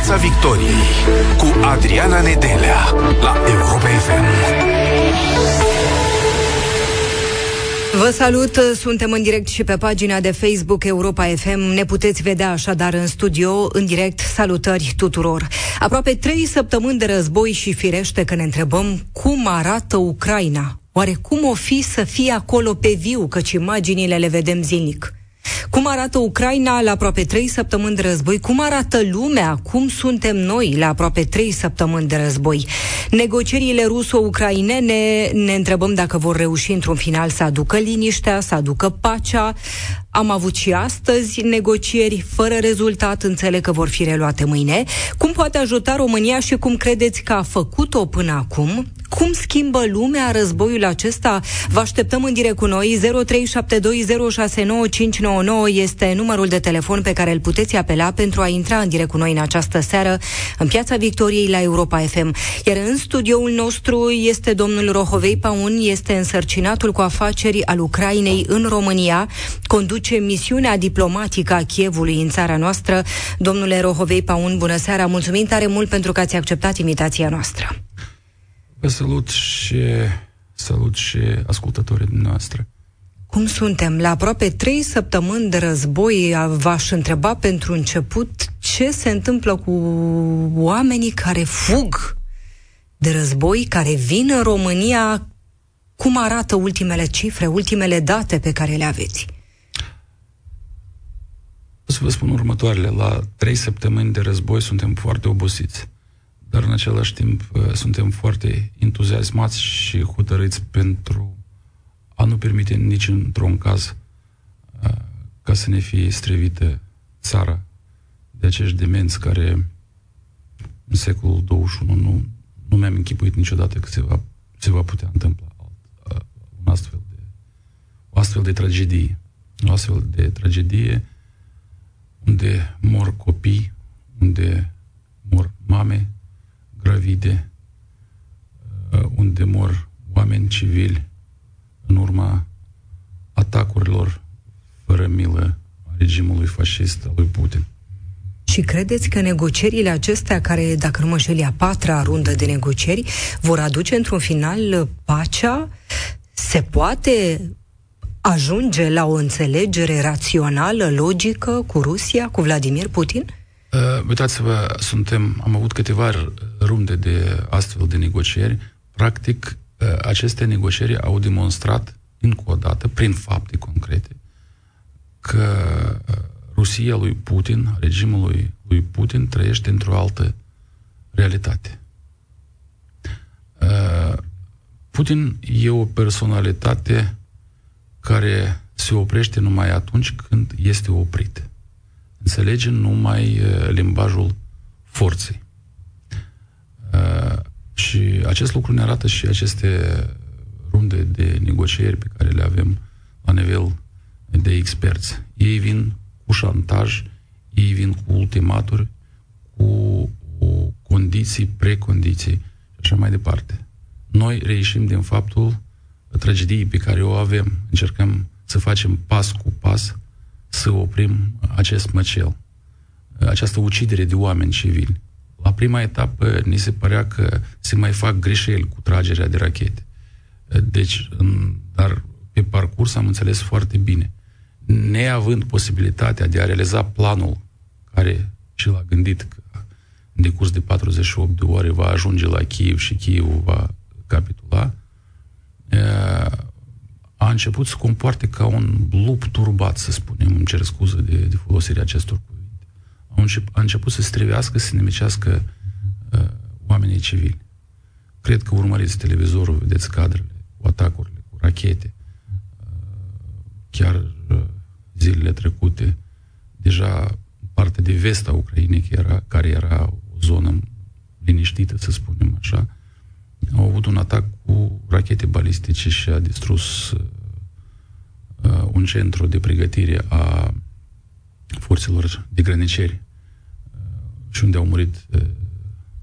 Piața Victoriei cu Adriana Nedelea la Europa FM. Vă salut, suntem în direct și pe pagina de Facebook Europa FM. Ne puteți vedea așadar în studio, în direct. Salutări tuturor! Aproape trei săptămâni de război și firește că ne întrebăm cum arată Ucraina. Oare cum o fi să fie acolo pe viu, căci imaginile le vedem zilnic? Cum arată Ucraina la aproape trei săptămâni de război? Cum arată lumea? Cum suntem noi la aproape trei săptămâni de război? Negocierile ruso-ucrainene ne întrebăm dacă vor reuși într-un final să aducă liniștea, să aducă pacea. Am avut și astăzi negocieri fără rezultat, înțeleg că vor fi reluate mâine. Cum poate ajuta România și cum credeți că a făcut-o până acum? Cum schimbă lumea războiul acesta? Vă așteptăm în direct cu noi. 0372069599 este numărul de telefon pe care îl puteți apela pentru a intra în direct cu noi în această seară în Piața Victoriei la Europa FM. Iar în studioul nostru este domnul Rohovei Paun, este însărcinatul cu afaceri al Ucrainei în România, conduce misiunea diplomatică a Chievului în țara noastră. Domnule Rohovei Paun, bună seara, mulțumim tare mult pentru că ați acceptat invitația noastră. Vă salut și salut și ascultătorii noastre. Cum suntem? La aproape trei săptămâni de război v-aș întreba pentru început ce se întâmplă cu oamenii care fug de război, care vin în România, cum arată ultimele cifre, ultimele date pe care le aveți? O să vă spun următoarele. La trei săptămâni de război suntem foarte obosiți dar în același timp uh, suntem foarte entuziasmați și hotărâți pentru a nu permite nici într-un caz uh, ca să ne fie străvită țara de acești demenți care în secolul 21 nu, nu mi-am închipuit niciodată că se va, se va putea întâmpla alt, uh, un astfel de, o astfel de tragedie. O astfel de tragedie unde mor copii, unde mor mame, gravide, uh, unde mor oameni civili în urma atacurilor fără milă a regimului fascist al lui Putin. Și credeți că negocierile acestea, care, dacă nu mă șeli, a patra rundă de negocieri, vor aduce într-un final pacea? Se poate ajunge la o înțelegere rațională, logică cu Rusia, cu Vladimir Putin? Uh, uitați-vă, suntem, am avut câteva runde de astfel de negocieri. Practic, uh, aceste negocieri au demonstrat încă o dată, prin fapte concrete, că uh, Rusia lui Putin, regimul lui, lui Putin, trăiește într-o altă realitate. Uh, Putin e o personalitate care se oprește numai atunci când este oprit înțelege numai uh, limbajul forței. Uh, și acest lucru ne arată și aceste runde de negocieri pe care le avem la nivel de experți. Ei vin cu șantaj, ei vin cu ultimaturi, cu, cu condiții, precondiții și așa mai departe. Noi reieșim din faptul tragediei pe care o avem. Încercăm să facem pas cu pas să oprim acest măcel, această ucidere de oameni civili. La prima etapă ni se părea că se mai fac greșeli cu tragerea de rachete. Deci, în, dar pe parcurs am înțeles foarte bine. Neavând posibilitatea de a realiza planul care și l-a gândit că în decurs de 48 de ore va ajunge la Kiev și Kiev va capitula, a început să comporte ca un lup turbat, să spunem, îmi cer scuză de, de folosirea acestor cuvinte. A, încep, a început să strivească, să nemicească uh, oamenii civili. Cred că urmăriți televizorul, vedeți cadrele cu atacurile, cu rachete. Uh, chiar uh, zilele trecute, deja partea de vest a Ucrainei, care era, care era o zonă liniștită, să spunem așa, au avut un atac cu rachete balistice și a distrus uh, un centru de pregătire a forțelor de grăniceri uh, și unde au murit uh,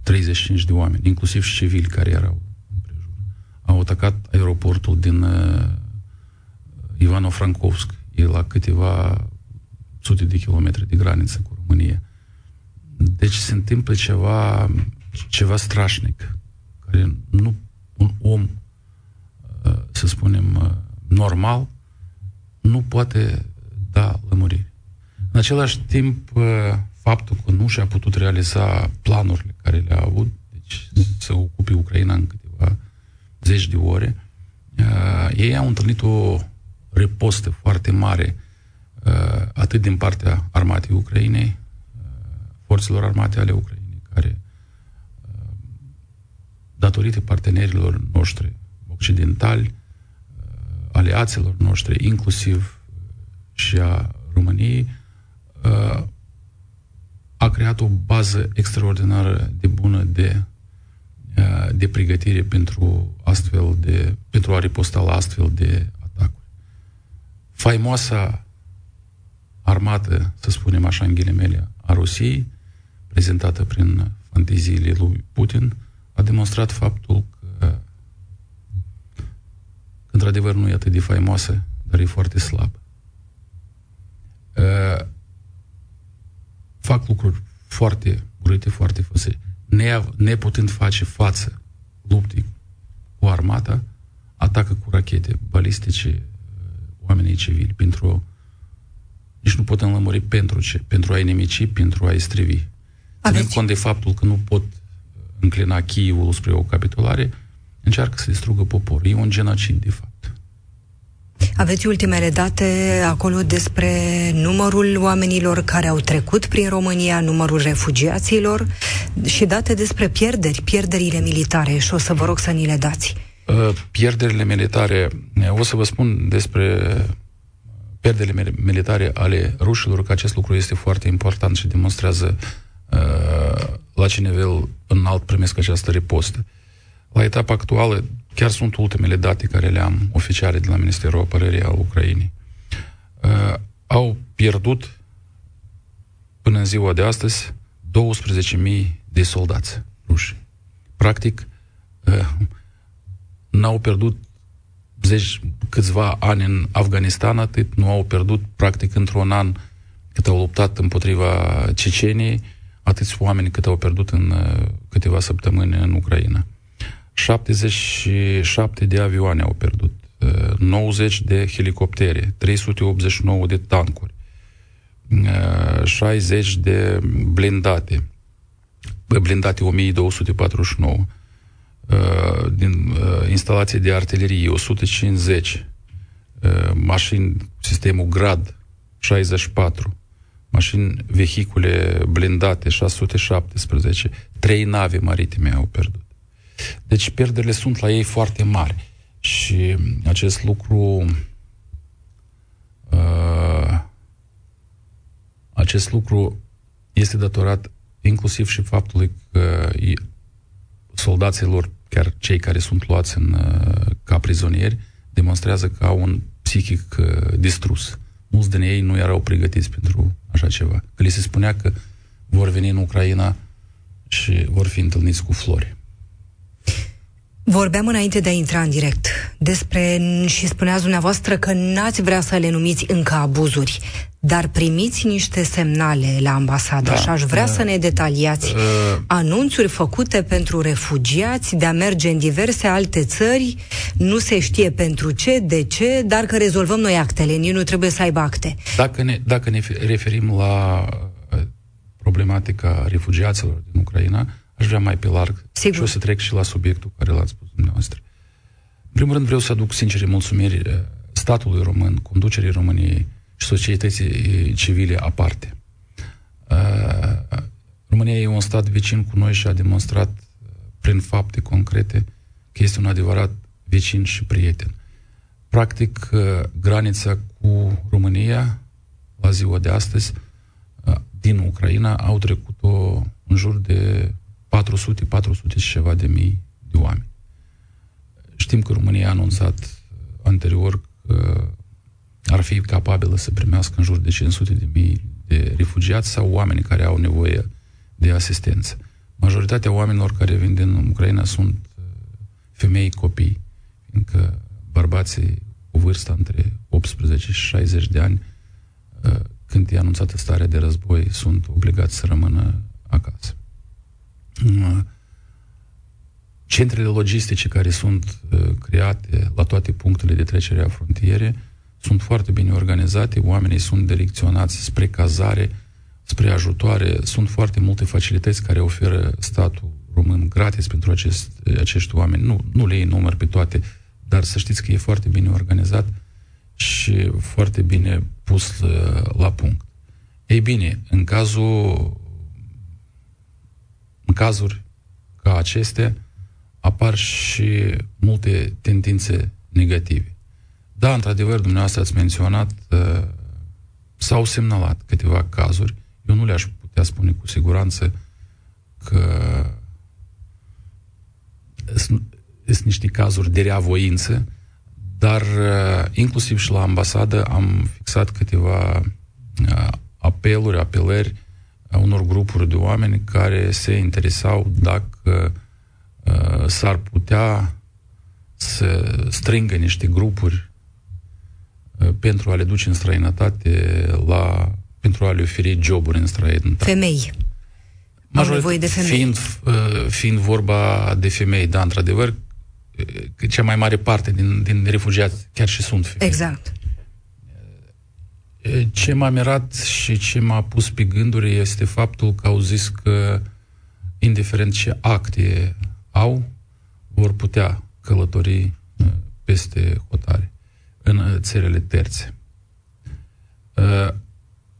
35 de oameni, inclusiv și civili care erau împrejur. Au atacat aeroportul din uh, Ivano-Frankovsk, e la câteva sute de kilometri de graniță cu România. Deci Deci se întâmplă ceva, ceva strașnic, care nu un om, uh, să spunem, uh, normal, nu poate da lămuriri. În același timp, uh, faptul că nu și-a putut realiza planurile care le-a avut, deci să ocupe Ucraina în câteva zeci de ore, ei au întâlnit o repostă foarte mare atât din partea armatei Ucrainei, forțelor armate ale Ucrainei, care, uh, datorită partenerilor noștri occidentali, uh, aliaților noștri, inclusiv uh, și a României, a creat o bază extraordinară de bună de, de pregătire pentru astfel de, pentru a riposta la astfel de atacuri. Faimoasa armată, să spunem așa în ghilimele, a Rusiei, prezentată prin fanteziile lui Putin, a demonstrat faptul că într-adevăr nu e atât de faimoasă, dar e foarte slab. Fac lucruri foarte urâte, foarte făse. Neputând face față luptei cu armata, atacă cu rachete balistice oamenii civili pentru nici nu putem lămuri pentru ce? Pentru a-i nemici, pentru a-i strivi. Ținând cont de faptul că nu pot înclina Chievul spre o capitulare, încearcă să distrugă poporul. E un genocid, de fapt. Aveți ultimele date acolo despre numărul oamenilor care au trecut prin România, numărul refugiaților și date despre pierderi, pierderile militare și o să vă rog să ni le dați. Uh, pierderile militare, o să vă spun despre pierderile militare ale rușilor, că acest lucru este foarte important și demonstrează uh, la ce nivel înalt primesc această ripostă. La etapa actuală, chiar sunt ultimele date care le am oficiale de la Ministerul Apărării al Ucrainei. Uh, au pierdut până în ziua de astăzi 12.000 de soldați ruși. Practic, uh, n-au pierdut zeci, câțiva ani în Afganistan, atât nu au pierdut, practic, într-un an cât au luptat împotriva Ceceniei, atâți oameni cât au pierdut în uh, câteva săptămâni în Ucraina. 77 de avioane au pierdut, 90 uh, de helicoptere, 389 de tancuri, 60 uh, de blindate, blindate 1249, din instalații de artilerie 150, mașini, sistemul GRAD 64, mașini, vehicule blindate, 617, trei nave maritime au pierdut. Deci pierderile sunt la ei foarte mari. Și acest lucru uh, acest lucru este datorat inclusiv și faptului că soldaților, chiar cei care sunt luați în, uh, ca prizonieri, demonstrează că au un psihic uh, distrus. Mulți din ei nu erau pregătiți pentru așa ceva. Că li se spunea că vor veni în Ucraina și vor fi întâlniți cu flori. Vorbeam înainte de a intra în direct despre, și spuneați dumneavoastră că n-ați vrea să le numiți încă abuzuri, dar primiți niște semnale la ambasadă. Da, și aș vrea uh, să ne detaliați uh, anunțuri făcute pentru refugiați de a merge în diverse alte țări, nu se știe pentru ce, de ce, dar că rezolvăm noi actele, nici nu trebuie să aibă acte. Dacă ne, dacă ne referim la uh, problematica refugiaților din Ucraina, aș vrea mai pe larg Sigur. și o să trec și la subiectul care l-ați spus dumneavoastră. În primul rând vreau să aduc sincere mulțumiri uh, statului român, conducerii României și societății civile aparte. Uh, România e un stat vecin cu noi și a demonstrat uh, prin fapte concrete că este un adevărat vecin și prieten. Practic, granița cu România, la ziua de astăzi, din Ucraina, au trecut-o în jur de 400, 400 și ceva de mii de oameni. Știm că România a anunțat uh, anterior că ar fi capabilă să primească în jur de 500 de mii de refugiați sau oameni care au nevoie de asistență. Majoritatea oamenilor care vin din Ucraina sunt uh, femei, copii, fiindcă bărbații cu vârsta între 18 și 60 de ani, uh, când e anunțată starea de război, sunt obligați să rămână acasă. Centrele logistice care sunt create la toate punctele de trecere a frontiere sunt foarte bine organizate, oamenii sunt direcționați spre cazare, spre ajutoare, sunt foarte multe facilități care oferă statul român gratis pentru acest, acești oameni. Nu, nu le iei număr pe toate, dar să știți că e foarte bine organizat și foarte bine pus la, la punct. Ei bine, în cazul în cazuri ca acestea apar și multe tendințe negative. Da, într-adevăr, dumneavoastră ați menționat, uh, s-au semnalat câteva cazuri. Eu nu le-aș putea spune cu siguranță că sunt niște cazuri de reavoință, dar uh, inclusiv și la ambasadă am fixat câteva uh, apeluri, apelări a unor grupuri de oameni care se interesau dacă uh, s-ar putea să strângă niște grupuri uh, pentru a le duce în străinătate la pentru a le oferi joburi în străinătate. Femei. Major, nevoie de femei. Fiind, uh, fiind vorba de femei, da, într-adevăr, uh, cea mai mare parte din, din refugiați chiar și sunt femei. Exact. Ce m-a mirat și ce m-a pus pe gânduri este faptul că au zis că, indiferent ce acte au, vor putea călători peste hotare în țările terțe.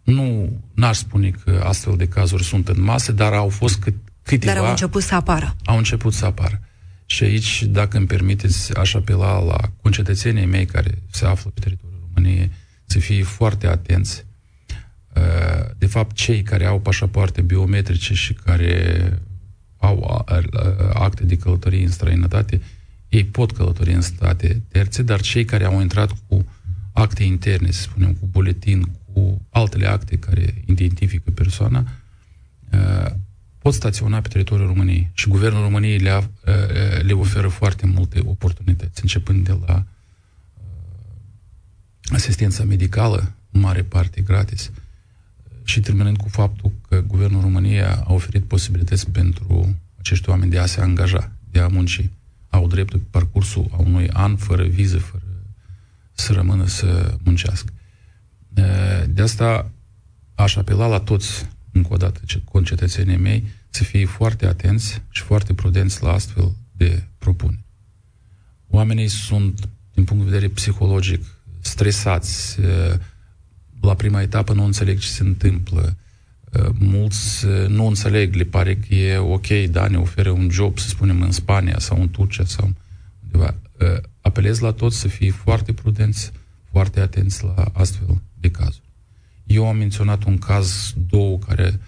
Nu, n-aș spune că astfel de cazuri sunt în masă, dar au fost cât, câteva... Dar au început să apară. Au început să apară. Și aici, dacă îmi permiteți, aș apela la concetățenii mei care se află pe teritoriul României să fie foarte atenți. Uh, de fapt, cei care au pașapoarte biometrice și care au acte de călătorie în străinătate, ei pot călători în state terțe, dar cei care au intrat cu acte interne, să spunem, cu buletin, cu altele acte care identifică persoana, uh, pot staționa pe teritoriul României. Și guvernul României le, uh, le oferă foarte multe oportunități, începând de la asistența medicală, în mare parte gratis, și terminând cu faptul că Guvernul României a oferit posibilități pentru acești oameni de a se angaja, de a munci. Au dreptul pe parcursul a unui an, fără viză, fără să rămână să muncească. De asta aș apela la toți, încă o dată, concetățenii mei, să fie foarte atenți și foarte prudenți la astfel de propuneri. Oamenii sunt, din punct de vedere psihologic, stresați, la prima etapă nu înțeleg ce se întâmplă, mulți nu înțeleg, le pare că e ok, da, ne oferă un job, să spunem, în Spania sau în Turcia sau undeva. Apelez la toți să fie foarte prudenți, foarte atenți la astfel de cazuri. Eu am menționat un caz, două, care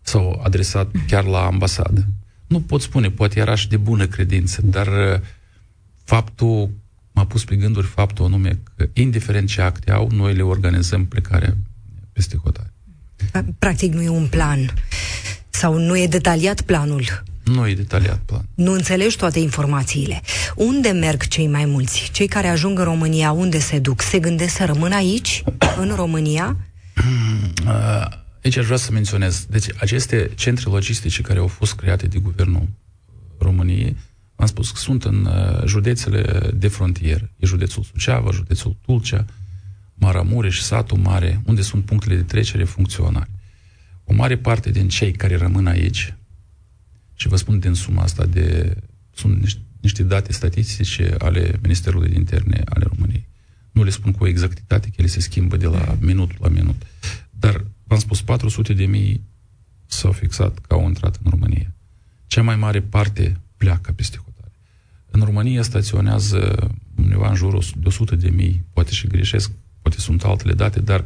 s-au adresat chiar la ambasadă. Nu pot spune, poate era și de bună credință, dar faptul m-a pus pe gânduri faptul anume că, indiferent ce acte au, noi le organizăm plecarea peste hotare. Practic nu e un plan sau nu e detaliat planul. Nu e detaliat plan. Nu înțelegi toate informațiile. Unde merg cei mai mulți? Cei care ajung în România, unde se duc? Se gândesc să rămână aici, în România? Aici aș vrea să menționez. Deci aceste centre logistice care au fost create de guvernul României am spus că sunt în uh, județele de frontieră. E județul Suceava, județul Tulcea, Maramureș, satul mare, unde sunt punctele de trecere funcționale. O mare parte din cei care rămân aici, și vă spun din suma asta de... sunt niște, niște date statistice ale Ministerului de Interne ale României. Nu le spun cu exactitate, că ele se schimbă de la minut la minut. Dar, v-am spus, 400 de mii s-au fixat că au intrat în România. Cea mai mare parte pleacă peste în România staționează undeva în jurul de 100 de mii, poate și greșesc, poate sunt altele date, dar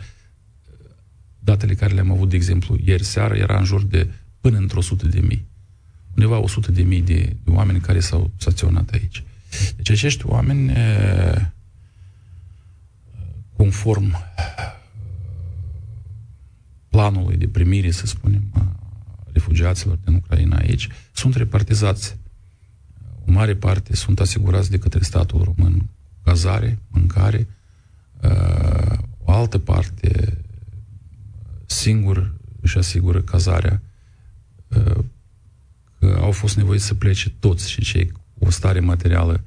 datele care le-am avut, de exemplu, ieri seară, era în jur de până într-o 100 de mii. Undeva 100 de mii de, de oameni care s-au staționat aici. Deci acești oameni, conform planului de primire, să spunem, a refugiaților din Ucraina aici, sunt repartizați o mare parte sunt asigurați de către statul român cazare, mâncare, uh, o altă parte singur își asigură cazarea uh, că au fost nevoiți să plece toți și cei cu o stare materială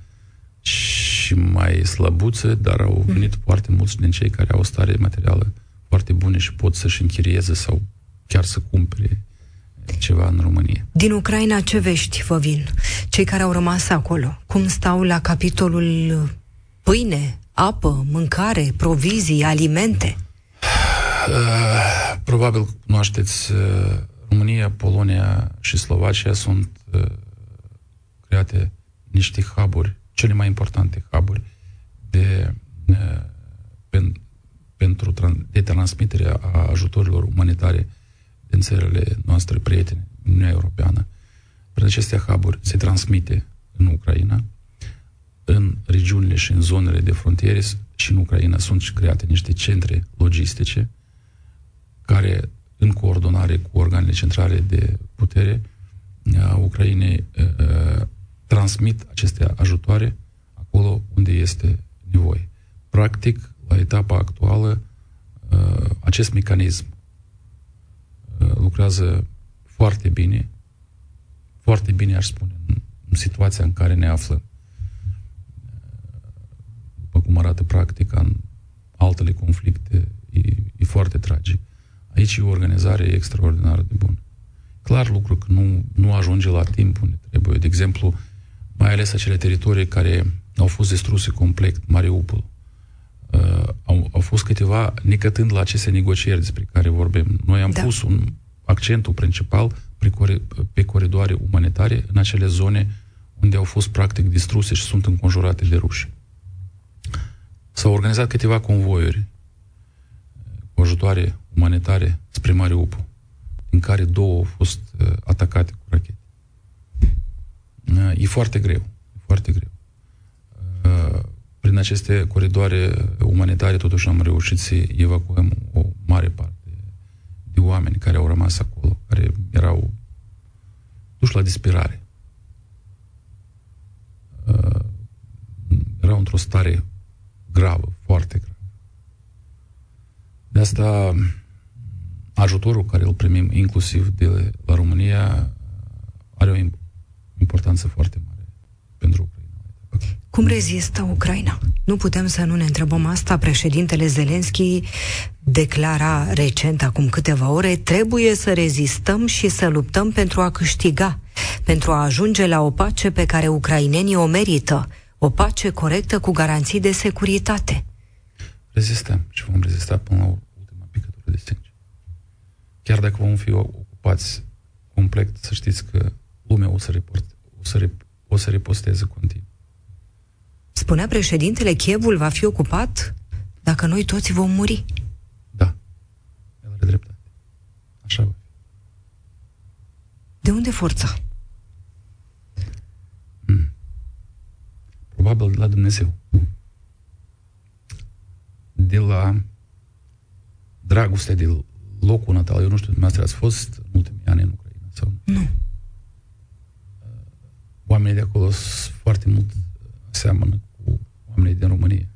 și mai slăbuță, dar au mm. venit mm. foarte mulți din cei care au o stare materială foarte bune și pot să-și închirieze sau chiar să cumpere ceva în România. Din Ucraina ce vești vă vin? Cei care au rămas acolo, cum stau la capitolul pâine, apă, mâncare, provizii, alimente? Uh, probabil cunoașteți uh, România, Polonia și Slovacia sunt uh, create niște huburi, cele mai importante huburi de, pen, pentru de transmitere a ajutorilor umanitare din țările noastre prietene, Uniunea Europeană. Prin aceste huburi se transmite în Ucraina, în regiunile și în zonele de frontiere și în Ucraina sunt create niște centre logistice care, în coordonare cu organele centrale de putere a Ucrainei, transmit aceste ajutoare acolo unde este nevoie. Practic, la etapa actuală, acest mecanism lucrează foarte bine, foarte bine aș spune, în, în situația în care ne aflăm. După cum arată practica în altele conflicte, e, e foarte tragic. Aici e o organizare extraordinar de bună. Clar lucru că nu, nu ajunge la timp unde trebuie. De exemplu, mai ales acele teritorii care au fost distruse complet, Mariupol, uh, au, au fost câteva necătând la aceste negocieri despre care vorbim. Noi am da. pus un accentul principal pe, cori, pe coridoare umanitare în acele zone unde au fost practic distruse și sunt înconjurate de ruși. S-au organizat câteva convoiuri cu ajutoare umanitare spre Mariupol, din care două au fost uh, atacate cu rachete. Uh, e foarte greu, e foarte greu. Uh, prin aceste coridoare umanitare totuși am reușit să evacuăm o mare parte de oameni care au rămas acolo, care erau duși la disperare. Uh, erau într-o stare gravă, foarte gravă. De asta ajutorul care îl primim inclusiv de la România are o importanță foarte mare pentru Ucraina. Cum rezistă Ucraina? Nu putem să nu ne întrebăm asta. Președintele Zelenski declara recent, acum câteva ore, trebuie să rezistăm și să luptăm pentru a câștiga, pentru a ajunge la o pace pe care ucrainenii o merită, o pace corectă cu garanții de securitate. Rezistăm și vom rezista până la ultima picătură de sânge. Chiar dacă vom fi ocupați complet, să știți că lumea o să, report, o să, rep, o să reposteze continuu. Spunea președintele, Chievul va fi ocupat dacă noi toți vom muri. Da, el are dreptate. Așa va fi. De unde forța? Hmm. Probabil de la Dumnezeu. De la dragostea de locul natal. Eu nu știu, dumneavoastră ați fost în ultimii ani în Ucraina sau nu? Nu. Oamenii de acolo sunt foarte mult seamănă cu oamenii din România.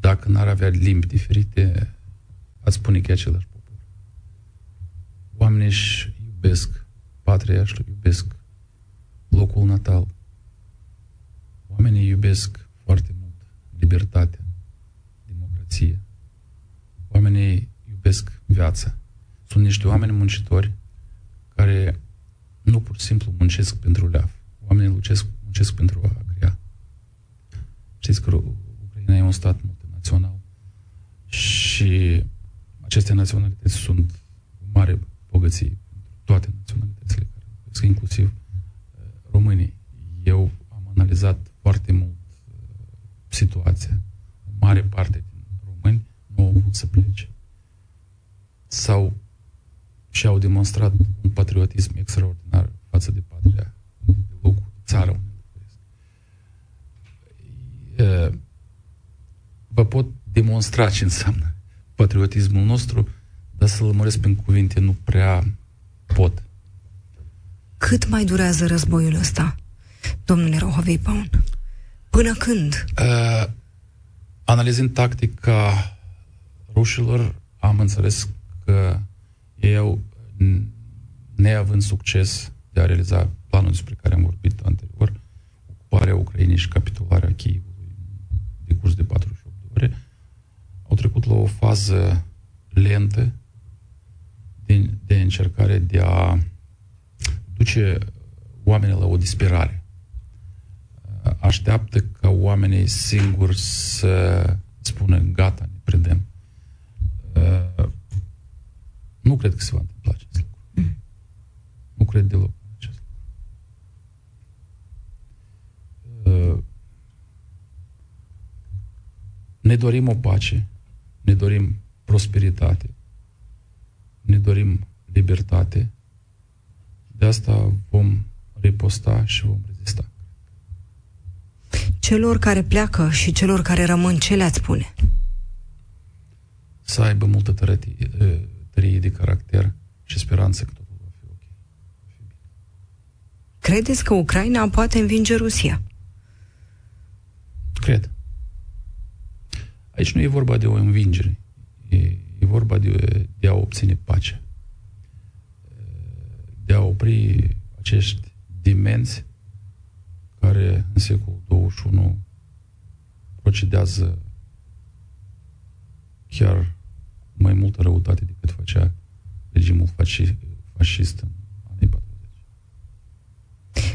Dacă n-ar avea limbi diferite, ați spune că e același popor. Oamenii își iubesc patria, își iubesc locul natal. Oamenii iubesc foarte mult libertatea, democrația. Oamenii iubesc viața. Sunt niște oameni muncitori care nu pur și simplu muncesc pentru leaf. Oamenii muncesc, muncesc pentru a Știți că Ucraina e un stat multinațional și aceste naționalități sunt o mare bogăție toate naționalitățile care sunt inclusiv uh, românii. Eu am analizat foarte mult uh, situația. O mare parte din români nu au avut să plece. Sau și-au demonstrat un patriotism extraordinar față de patria, de locul, țara unde vă pot demonstra ce înseamnă patriotismul nostru, dar să-l lămuresc prin cuvinte nu prea pot. Cât mai durează războiul ăsta, domnule Rohovei Paun? Până când? Uh, analizând tactica rușilor, am înțeles că ei au neavând succes de a realiza planul despre care am vorbit anterior, ocuparea Ucrainei și capitularea Chievului de curs de 48 de ore, au trecut la o fază lentă de, de încercare de a duce oamenii la o disperare. Așteaptă ca oamenii singuri să spună gata, ne predăm. Nu cred că se va întâmpla acest lucru. Nu cred deloc acest lucru. Ne dorim o pace, ne dorim prosperitate, ne dorim libertate, de asta vom riposta și vom rezista. Celor care pleacă și celor care rămân, ce le-ați spune? Să aibă multă tărie, tărie de caracter și speranță că totul va fi ok. Va fi bine. Credeți că Ucraina poate învinge Rusia? Cred. Aici nu e vorba de o învingere. E, e vorba de, de a obține pace. De a opri acești dimensi care în secolul 21 procedează chiar mai multă răutate decât făcea regimul fascist, fascist în anii 40.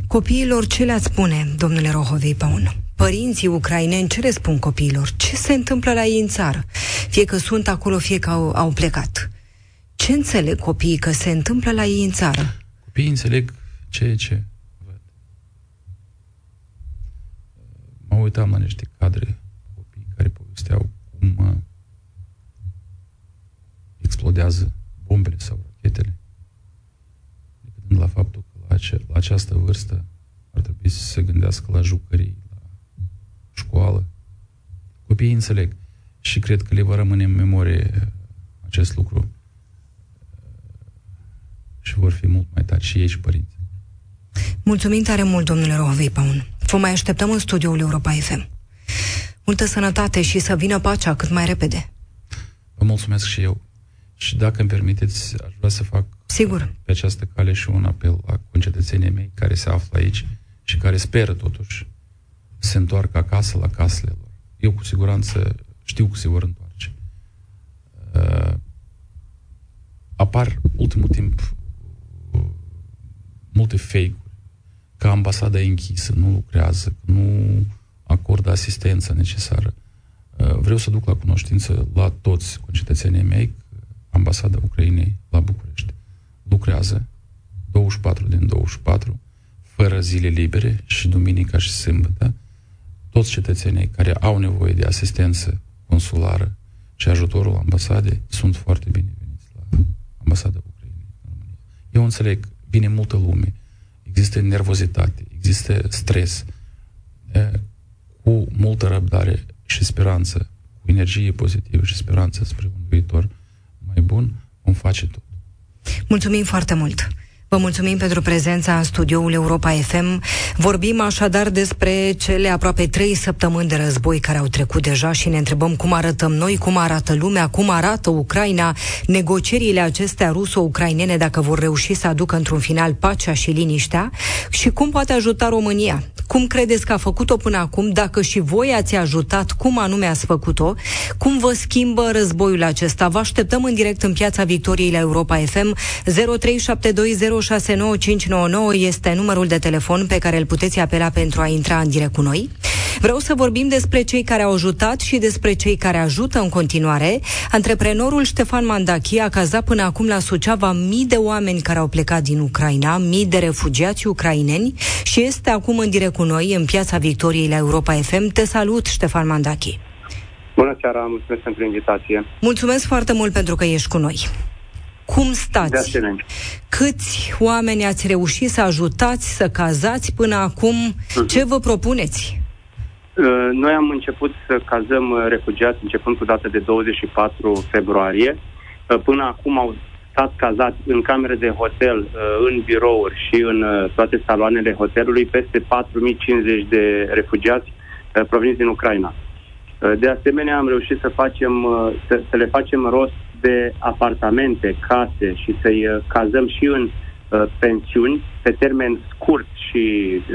Copiilor ce le-ați spune, domnule Rohovei Paun? Părinții ucraineni ce le spun copiilor? Ce se întâmplă la ei în țară? Fie că sunt acolo, fie că au, au plecat. Ce înțeleg copiii că se întâmplă la ei în țară? Copiii înțeleg ceea ce văd. Mă uitam la niște cadre copii care povesteau cum uh, explodează bombele sau rachetele, decât la faptul că la, ace- la această vârstă ar trebui să se gândească la jucării, la școală. Copiii înțeleg și cred că le va rămâne în memorie acest lucru și vor fi mult mai tari și ei și părinți. Mulțumim tare mult, domnule Rohovei Paun. Vă mai așteptăm în studioul Europa FM. Multă sănătate și să vină pacea cât mai repede. Vă mulțumesc și eu. Și dacă îmi permiteți, aș vrea să fac Sigur. pe această cale și un apel la concetățenii mei care se află aici și care speră totuși să se întoarcă acasă la casele lor. Eu cu siguranță știu că se vor întoarce. Uh, apar ultimul timp uh, multe fake-uri că ambasada e închisă, nu lucrează, că nu acordă asistența necesară. Uh, vreau să duc la cunoștință la toți concetățenii mei că ambasada Ucrainei la București lucrează 24 din 24, fără zile libere și duminica și sâmbătă. Toți cetățenii care au nevoie de asistență consulară și ajutorul ambasadei sunt foarte bineveniți la ambasada Ucrainei în România. Eu înțeleg, vine multă lume, există nervozitate, există stres, cu multă răbdare și speranță, cu energie pozitivă și speranță spre un viitor mai bun, vom face tot. Mulțumim foarte mult! Vă mulțumim pentru prezența în studioul Europa FM. Vorbim așadar despre cele aproape trei săptămâni de război care au trecut deja și ne întrebăm cum arătăm noi, cum arată lumea, cum arată Ucraina, negocierile acestea ruso-ucrainene dacă vor reuși să aducă într-un final pacea și liniștea și cum poate ajuta România. Cum credeți că a făcut-o până acum? Dacă și voi ați ajutat, cum anume ați făcut-o? Cum vă schimbă războiul acesta? Vă așteptăm în direct în Piața Victoriei la Europa FM 0372069599 este numărul de telefon pe care îl puteți apela pentru a intra în direct cu noi. Vreau să vorbim despre cei care au ajutat și despre cei care ajută în continuare. Antreprenorul Ștefan Mandachi a cazat până acum la Suceava mii de oameni care au plecat din Ucraina, mii de refugiați ucraineni și este acum în direct cu noi în Piața Victoriei la Europa FM. Te salut, Ștefan Mandachi. Bună seara, mulțumesc pentru invitație. Mulțumesc foarte mult pentru că ești cu noi. Cum stați? De asemenea. Câți oameni ați reușit să ajutați, să cazați până acum? Uh-huh. Ce vă propuneți? Noi am început să cazăm refugiați începând cu data de 24 februarie. Până acum au stat cazați în camere de hotel, în birouri și în toate saloanele hotelului peste 4050 de refugiați proveniți din Ucraina. De asemenea, am reușit să, facem, să, să le facem rost de apartamente, case și să-i cazăm și în uh, pensiuni pe termen scurt și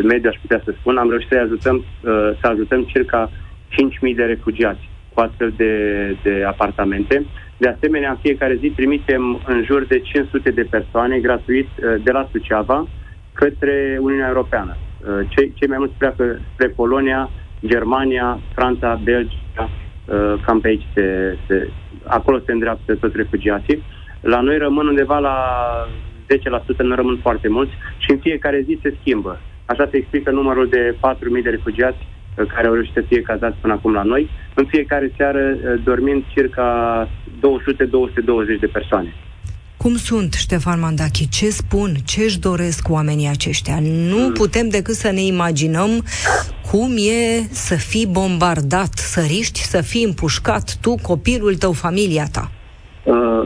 mediu, aș putea să spun. Am reușit să ajutăm, uh, să ajutăm circa 5.000 de refugiați cu astfel de, de apartamente. De asemenea, în fiecare zi trimitem în jur de 500 de persoane gratuit uh, de la Suceava către Uniunea Europeană. Uh, cei, cei mai mulți pleacă spre Polonia, Germania, Franța, Belgia, uh, cam pe aici se, se, acolo se îndreaptă toți refugiații. La noi rămân undeva la 10%, nu rămân foarte mulți și în fiecare zi se schimbă. Așa se explică numărul de 4.000 de refugiați uh, care au reușit să fie cazați până acum la noi, în fiecare seară dormind circa 200-220 de persoane. Cum sunt, Ștefan Mandachi? Ce spun? Ce își doresc oamenii aceștia? Nu mm. putem decât să ne imaginăm cum e să fii bombardat, să riști să fii împușcat tu, copilul tău, familia ta. Uh,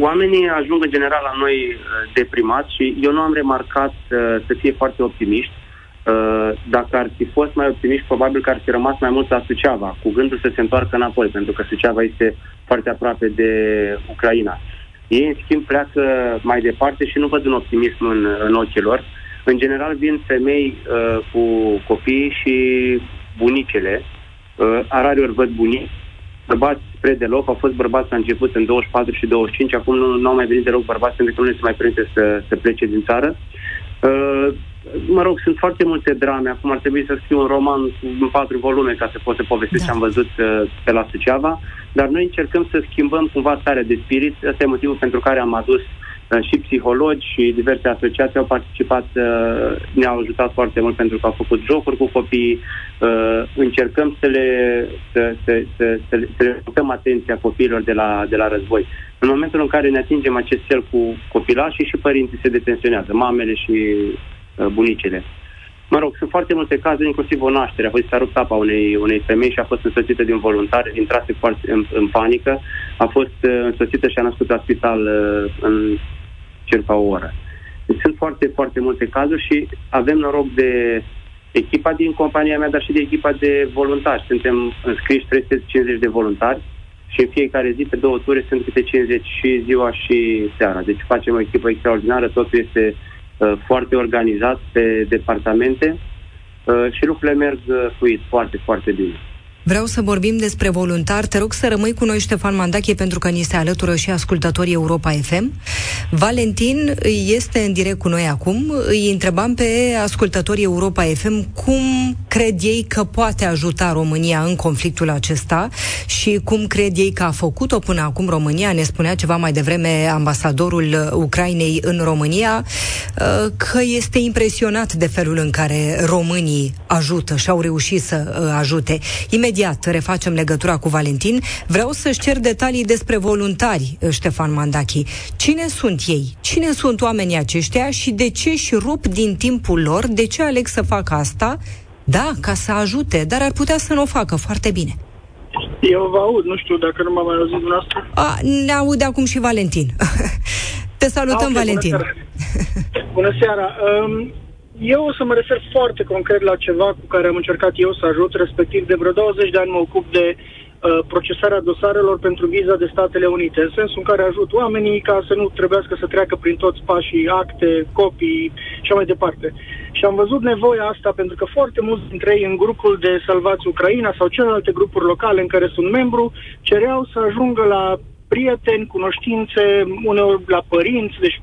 oamenii ajung în general la noi uh, deprimați și eu nu am remarcat uh, să fie foarte optimiști. Uh, dacă ar fi fost mai optimiști, probabil că ar fi rămas mai mult la Suceava, cu gândul să se întoarcă înapoi, pentru că Suceava este foarte aproape de Ucraina. Uh, ei, în schimb, pleacă mai departe și nu văd un optimism în, în ochii lor. În general, vin femei uh, cu copii și bunicele. Uh, arariori văd bunici. Bărbați spre deloc, au fost bărbați la început în 24 și 25, acum nu, nu au mai venit deloc bărbați pentru că nu le se mai permite să, să plece din țară. Uh, mă rog, sunt foarte multe drame. Acum ar trebui să scriu un roman în patru volume ca să pot să povestesc da. ce am văzut uh, pe la Suceava, dar noi încercăm să schimbăm cumva starea de spirit. Ăsta e motivul pentru care am adus uh, și psihologi și diverse asociații au participat, uh, ne-au ajutat foarte mult pentru că au făcut jocuri cu copiii. Uh, încercăm să le, să, să, să, să, le, să le atenția copiilor de la, de la război. În momentul în care ne atingem acest cel cu copilașii și părinții se detenționează, mamele și Uh, bunicile. Mă rog, sunt foarte multe cazuri, inclusiv o naștere. A fost s-a rupt apa unei, unei femei și a fost însoțită de un voluntar, intrase foarte în, în panică, a fost uh, însoțită și a născut la spital uh, în circa o oră. Deci sunt foarte, foarte multe cazuri și avem noroc de echipa din compania mea, dar și de echipa de voluntari. Suntem înscriși 350 de voluntari și în fiecare zi, pe două ture, sunt câte 50 și ziua și seara. Deci facem o echipă extraordinară, totul este Uh, foarte organizat pe departamente uh, și lucrurile merg uh, fluid, foarte, foarte bine. Vreau să vorbim despre voluntari. Te rog să rămâi cu noi, Ștefan Mandache, pentru că ni se alătură și ascultătorii Europa FM. Valentin este în direct cu noi acum. Îi întrebam pe ascultătorii Europa FM cum cred ei că poate ajuta România în conflictul acesta și cum cred ei că a făcut-o până acum România. Ne spunea ceva mai devreme ambasadorul Ucrainei în România uh, că este impresionat de felul în care românii ajută și au reușit să uh, ajute. Imediat imediat refacem legătura cu Valentin. Vreau să-și cer detalii despre voluntari, Ștefan Mandachi. Cine sunt ei? Cine sunt oamenii aceștia și de ce își rup din timpul lor? De ce aleg să facă asta? Da, ca să ajute, dar ar putea să nu o facă foarte bine. Eu vă aud, nu știu dacă nu m-am mai auzit dumneavoastră. A, ne aude acum și Valentin. Te salutăm, A, okay, Valentin. Bună seara. bună seara. Um, eu o să mă refer foarte concret la ceva cu care am încercat eu să ajut, respectiv de vreo 20 de ani mă ocup de uh, procesarea dosarelor pentru viza de Statele Unite, în sensul în care ajut oamenii ca să nu trebuiască să treacă prin toți pașii, acte, copii și așa mai departe. Și am văzut nevoia asta pentru că foarte mulți dintre ei în grupul de Salvați Ucraina sau celelalte grupuri locale în care sunt membru cereau să ajungă la prieteni, cunoștințe, uneori la părinți, deci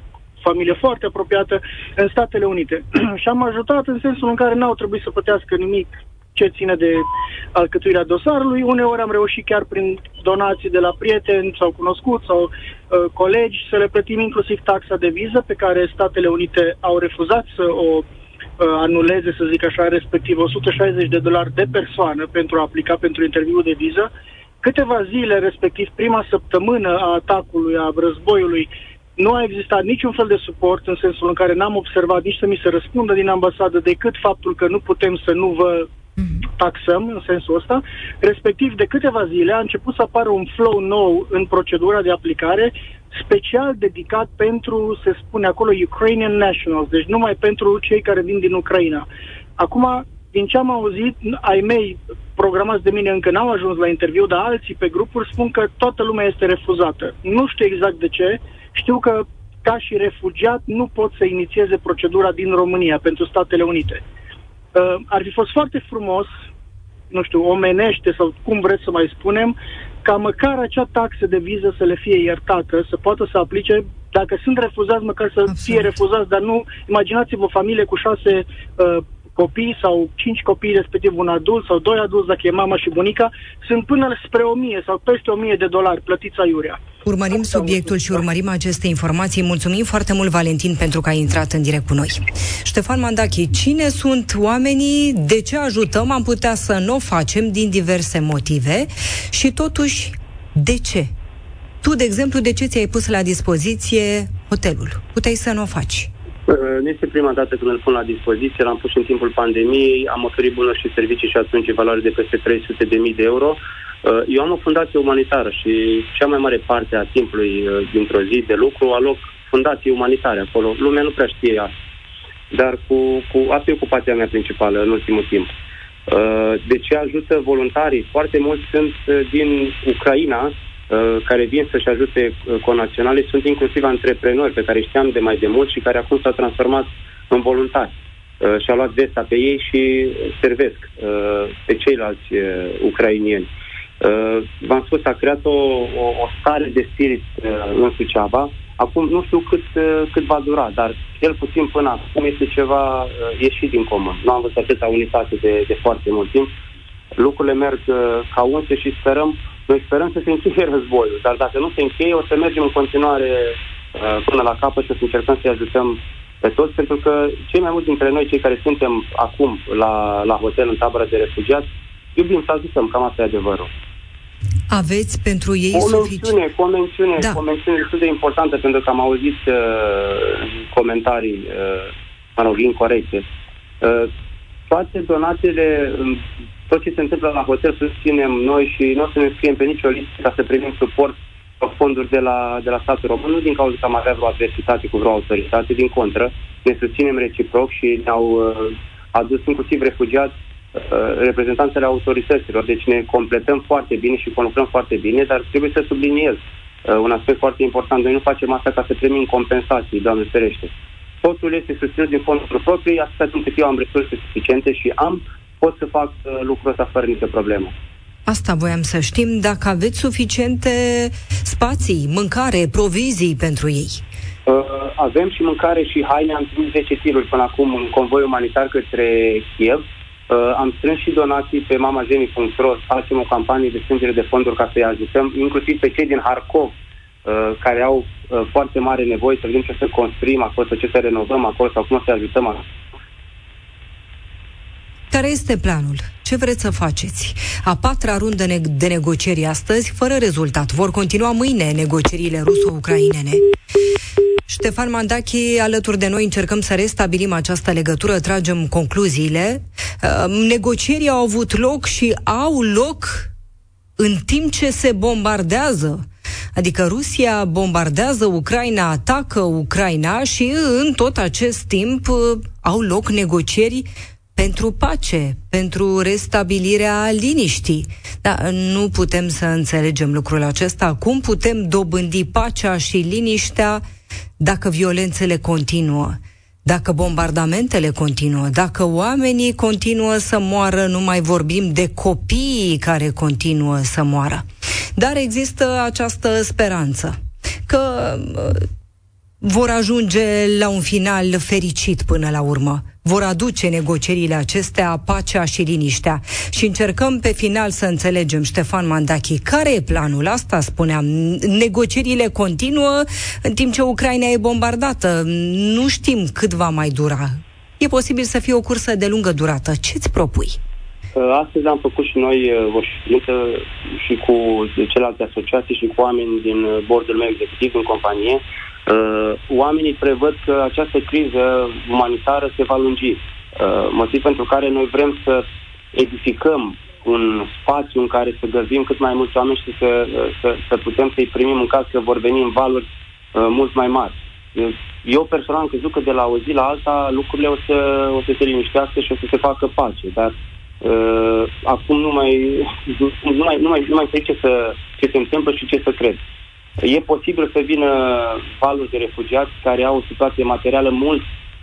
familie foarte apropiată în Statele Unite. și am ajutat în sensul în care n-au trebuit să plătească nimic ce ține de alcătuirea dosarului. Uneori am reușit chiar prin donații de la prieteni sau cunoscuți sau uh, colegi să le plătim inclusiv taxa de viză pe care Statele Unite au refuzat să o uh, anuleze, să zic așa, respectiv 160 de dolari de persoană pentru a aplica pentru interviul de viză. Câteva zile, respectiv prima săptămână a atacului, a războiului, nu a existat niciun fel de suport în sensul în care n-am observat nici să mi se răspundă din ambasadă decât faptul că nu putem să nu vă mhm. taxăm în sensul ăsta, respectiv de câteva zile a început să apară un flow nou în procedura de aplicare, special dedicat pentru, se spune acolo, Ukrainian Nationals, deci numai pentru cei care vin din Ucraina. Acum, din ce am auzit, ai mei programați de mine încă n-au ajuns la interviu, dar alții pe grupuri spun că toată lumea este refuzată. Nu știu exact de ce, știu că ca și refugiat nu pot să inițieze procedura din România pentru Statele Unite. Uh, ar fi fost foarte frumos, nu știu, omenește sau cum vreți să mai spunem, ca măcar acea taxă de viză să le fie iertată, să poată să aplice, dacă sunt refuzați, măcar să Absolut. fie refuzați, dar nu, imaginați-vă o familie cu șase uh, copii sau cinci copii, respectiv un adult sau doi adulți, dacă e mama și bunica, sunt până spre o mie sau peste o mie de dolari plătiți aiurea. Urmărim Asta subiectul și urmărim aceste informații. Mulțumim foarte mult, Valentin, pentru că ai intrat în direct cu noi. Ștefan Mandachi, cine sunt oamenii? De ce ajutăm? Am putea să nu o facem din diverse motive și totuși, de ce? Tu, de exemplu, de ce ți-ai pus la dispoziție hotelul? Puteai să nu o faci. Uh, nu este prima dată când îl pun la dispoziție, l-am pus în timpul pandemiei, am oferit bunuri și servicii și atunci în valoare de peste 300 de mii de euro. Uh, eu am o fundație umanitară și cea mai mare parte a timpului uh, dintr-o zi de lucru aloc fundații umanitare acolo. Lumea nu prea știe asta. Dar cu, cu asta e ocupația mea principală în ultimul timp. De ce ajută voluntarii? Foarte mulți sunt din Ucraina, Uh, care vin să-și ajute uh, conaționale sunt inclusiv antreprenori pe care știam de mai de mult și care acum s-au transformat în voluntari. Uh, și-au luat vesta pe ei și servesc pe ceilalți ucrainieni. V-am spus, a creat o, o, o stare de spirit în Suceava. Acum nu știu cât, cât va dura, dar cel puțin până acum este ceva ieșit din comun. Nu am văzut atâta unitate de, de foarte mult timp. Lucrurile merg ca unse și sperăm noi sperăm să se încheie războiul, dar dacă nu se încheie, o să mergem în continuare uh, până la capăt și o să încercăm să-i ajutăm pe toți, pentru că cei mai mulți dintre noi, cei care suntem acum la, la hotel în tabără de refugiați, iubim să ajutăm, cam asta e adevărul. Aveți pentru ei o mențiune, o mențiune, da. o mențiune destul de importantă, pentru că am auzit uh, comentarii, uh, mă rog, incorrecte. Uh, toate donatele tot ce se întâmplă la hotel susținem noi și nu o să ne scriem pe nicio listă ca să primim suport sau fonduri de la, de la statul român, nu din cauza că am avea vreo adversitate cu vreo autoritate, din contră, ne susținem reciproc și ne-au uh, adus inclusiv refugiați uh, reprezentanțele autorităților, deci ne completăm foarte bine și conlucrăm foarte bine, dar trebuie să subliniez uh, un aspect foarte important. Noi nu facem asta ca să primim compensații, Doamne ferește. Totul este susținut din fonduri proprii, atâta timp cât eu am resurse suficiente și am pot să fac uh, lucrul ăsta fără nicio problemă. Asta voiam să știm, dacă aveți suficiente spații, mâncare, provizii pentru ei. Uh, avem și mâncare și haine, am trimis 10 tiruri până acum în convoi umanitar către Kiev. Uh, am strâns și donații pe mamazeni.ro, facem o campanie de strângere de fonduri ca să-i ajutăm, inclusiv pe cei din Harkov, uh, care au uh, foarte mare nevoie să vedem ce să construim acolo, ce să renovăm acolo sau cum să ajutăm acolo. Care este planul? Ce vreți să faceți? A patra rundă de negocieri astăzi, fără rezultat. Vor continua mâine negocierile ruso-ucrainene. Ștefan Mandachi, alături de noi încercăm să restabilim această legătură, tragem concluziile. Uh, negocierii au avut loc și au loc în timp ce se bombardează. Adică Rusia bombardează Ucraina, atacă Ucraina și în tot acest timp uh, au loc negocieri pentru pace, pentru restabilirea liniștii. Dar nu putem să înțelegem lucrul acesta. Cum putem dobândi pacea și liniștea dacă violențele continuă? Dacă bombardamentele continuă, dacă oamenii continuă să moară, nu mai vorbim de copiii care continuă să moară. Dar există această speranță că uh, vor ajunge la un final fericit până la urmă vor aduce negocierile acestea pacea și liniștea. Și încercăm pe final să înțelegem, Ștefan Mandachi, care e planul? Asta spuneam. Negocierile continuă în timp ce Ucraina e bombardată. Nu știm cât va mai dura. E posibil să fie o cursă de lungă durată. Ce-ți propui? Astăzi am făcut și noi uh, o ședință și cu celelalte asociații și cu oameni din bordul meu executiv în companie Uh, oamenii prevăd că această criză umanitară se va lungi. Uh, motiv pentru care noi vrem să edificăm un spațiu în care să găzim cât mai mulți oameni și să, uh, să, să putem să-i primim în caz că vor veni în valuri uh, mult mai mari. Eu personal am crezut că de la o zi la alta lucrurile o să, o să se liniștească și o să se facă pace, dar uh, acum nu mai, nu mai, nu mai, nu mai știu ce, să, ce se întâmplă și ce să cred. E posibil să vină valuri de refugiați care au o situație materială mult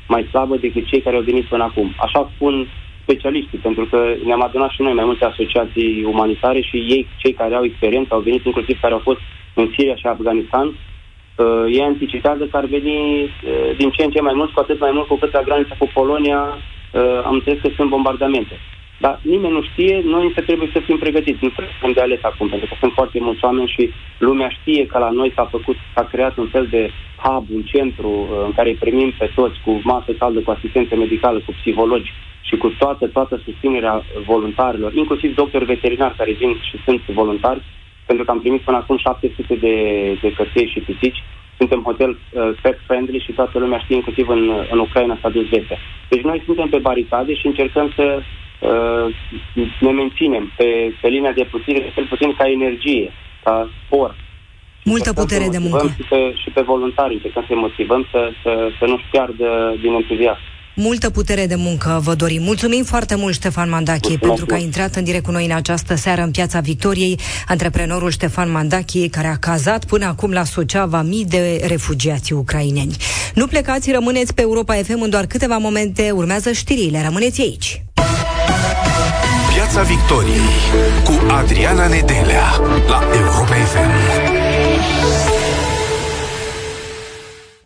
mai slabă decât cei care au venit până acum. Așa spun specialiștii, pentru că ne-am adunat și noi mai multe asociații umanitare și ei, cei care au experiență, au venit inclusiv care au fost în Siria și Afganistan, uh, ei anticipează că ar veni uh, din ce în ce mai mult, cu atât mai mult cu cât la granița cu Polonia uh, am înțeles că sunt bombardamente. Dar nimeni nu știe, noi însă trebuie să fim pregătiți. Nu trebuie de ales acum, pentru că sunt foarte mulți oameni și lumea știe că la noi s-a făcut, s-a creat un fel de hub, un centru uh, în care îi primim pe toți cu masă caldă, cu asistență medicală, cu psihologi și cu toată, toată susținerea voluntarilor, inclusiv doctori veterinari care vin și sunt voluntari, pentru că am primit până acum 700 de, de căței și pisici. Suntem hotel uh, pet friendly și toată lumea știe, inclusiv în, în Ucraina s-a dus vestea. Deci noi suntem pe baricade și încercăm să uh, ne menținem pe, pe linia de putere, cel puțin ca energie, ca sport. Multă putere de muncă. Și pe, și pe voluntari, încercăm să-i motivăm să, să, să nu-și piardă din entuziasm. Multă putere de muncă vă dorim. Mulțumim foarte mult, Ștefan Mandachi, pentru că a intrat în direct cu noi în această seară în Piața Victoriei. Antreprenorul Ștefan Mandachi, care a cazat până acum la Suceava mii de refugiați ucraineni. Nu plecați, rămâneți pe Europa FM în doar câteva momente. Urmează știrile. Rămâneți aici. Piața Victoriei cu Adriana Nedelea la Europa FM.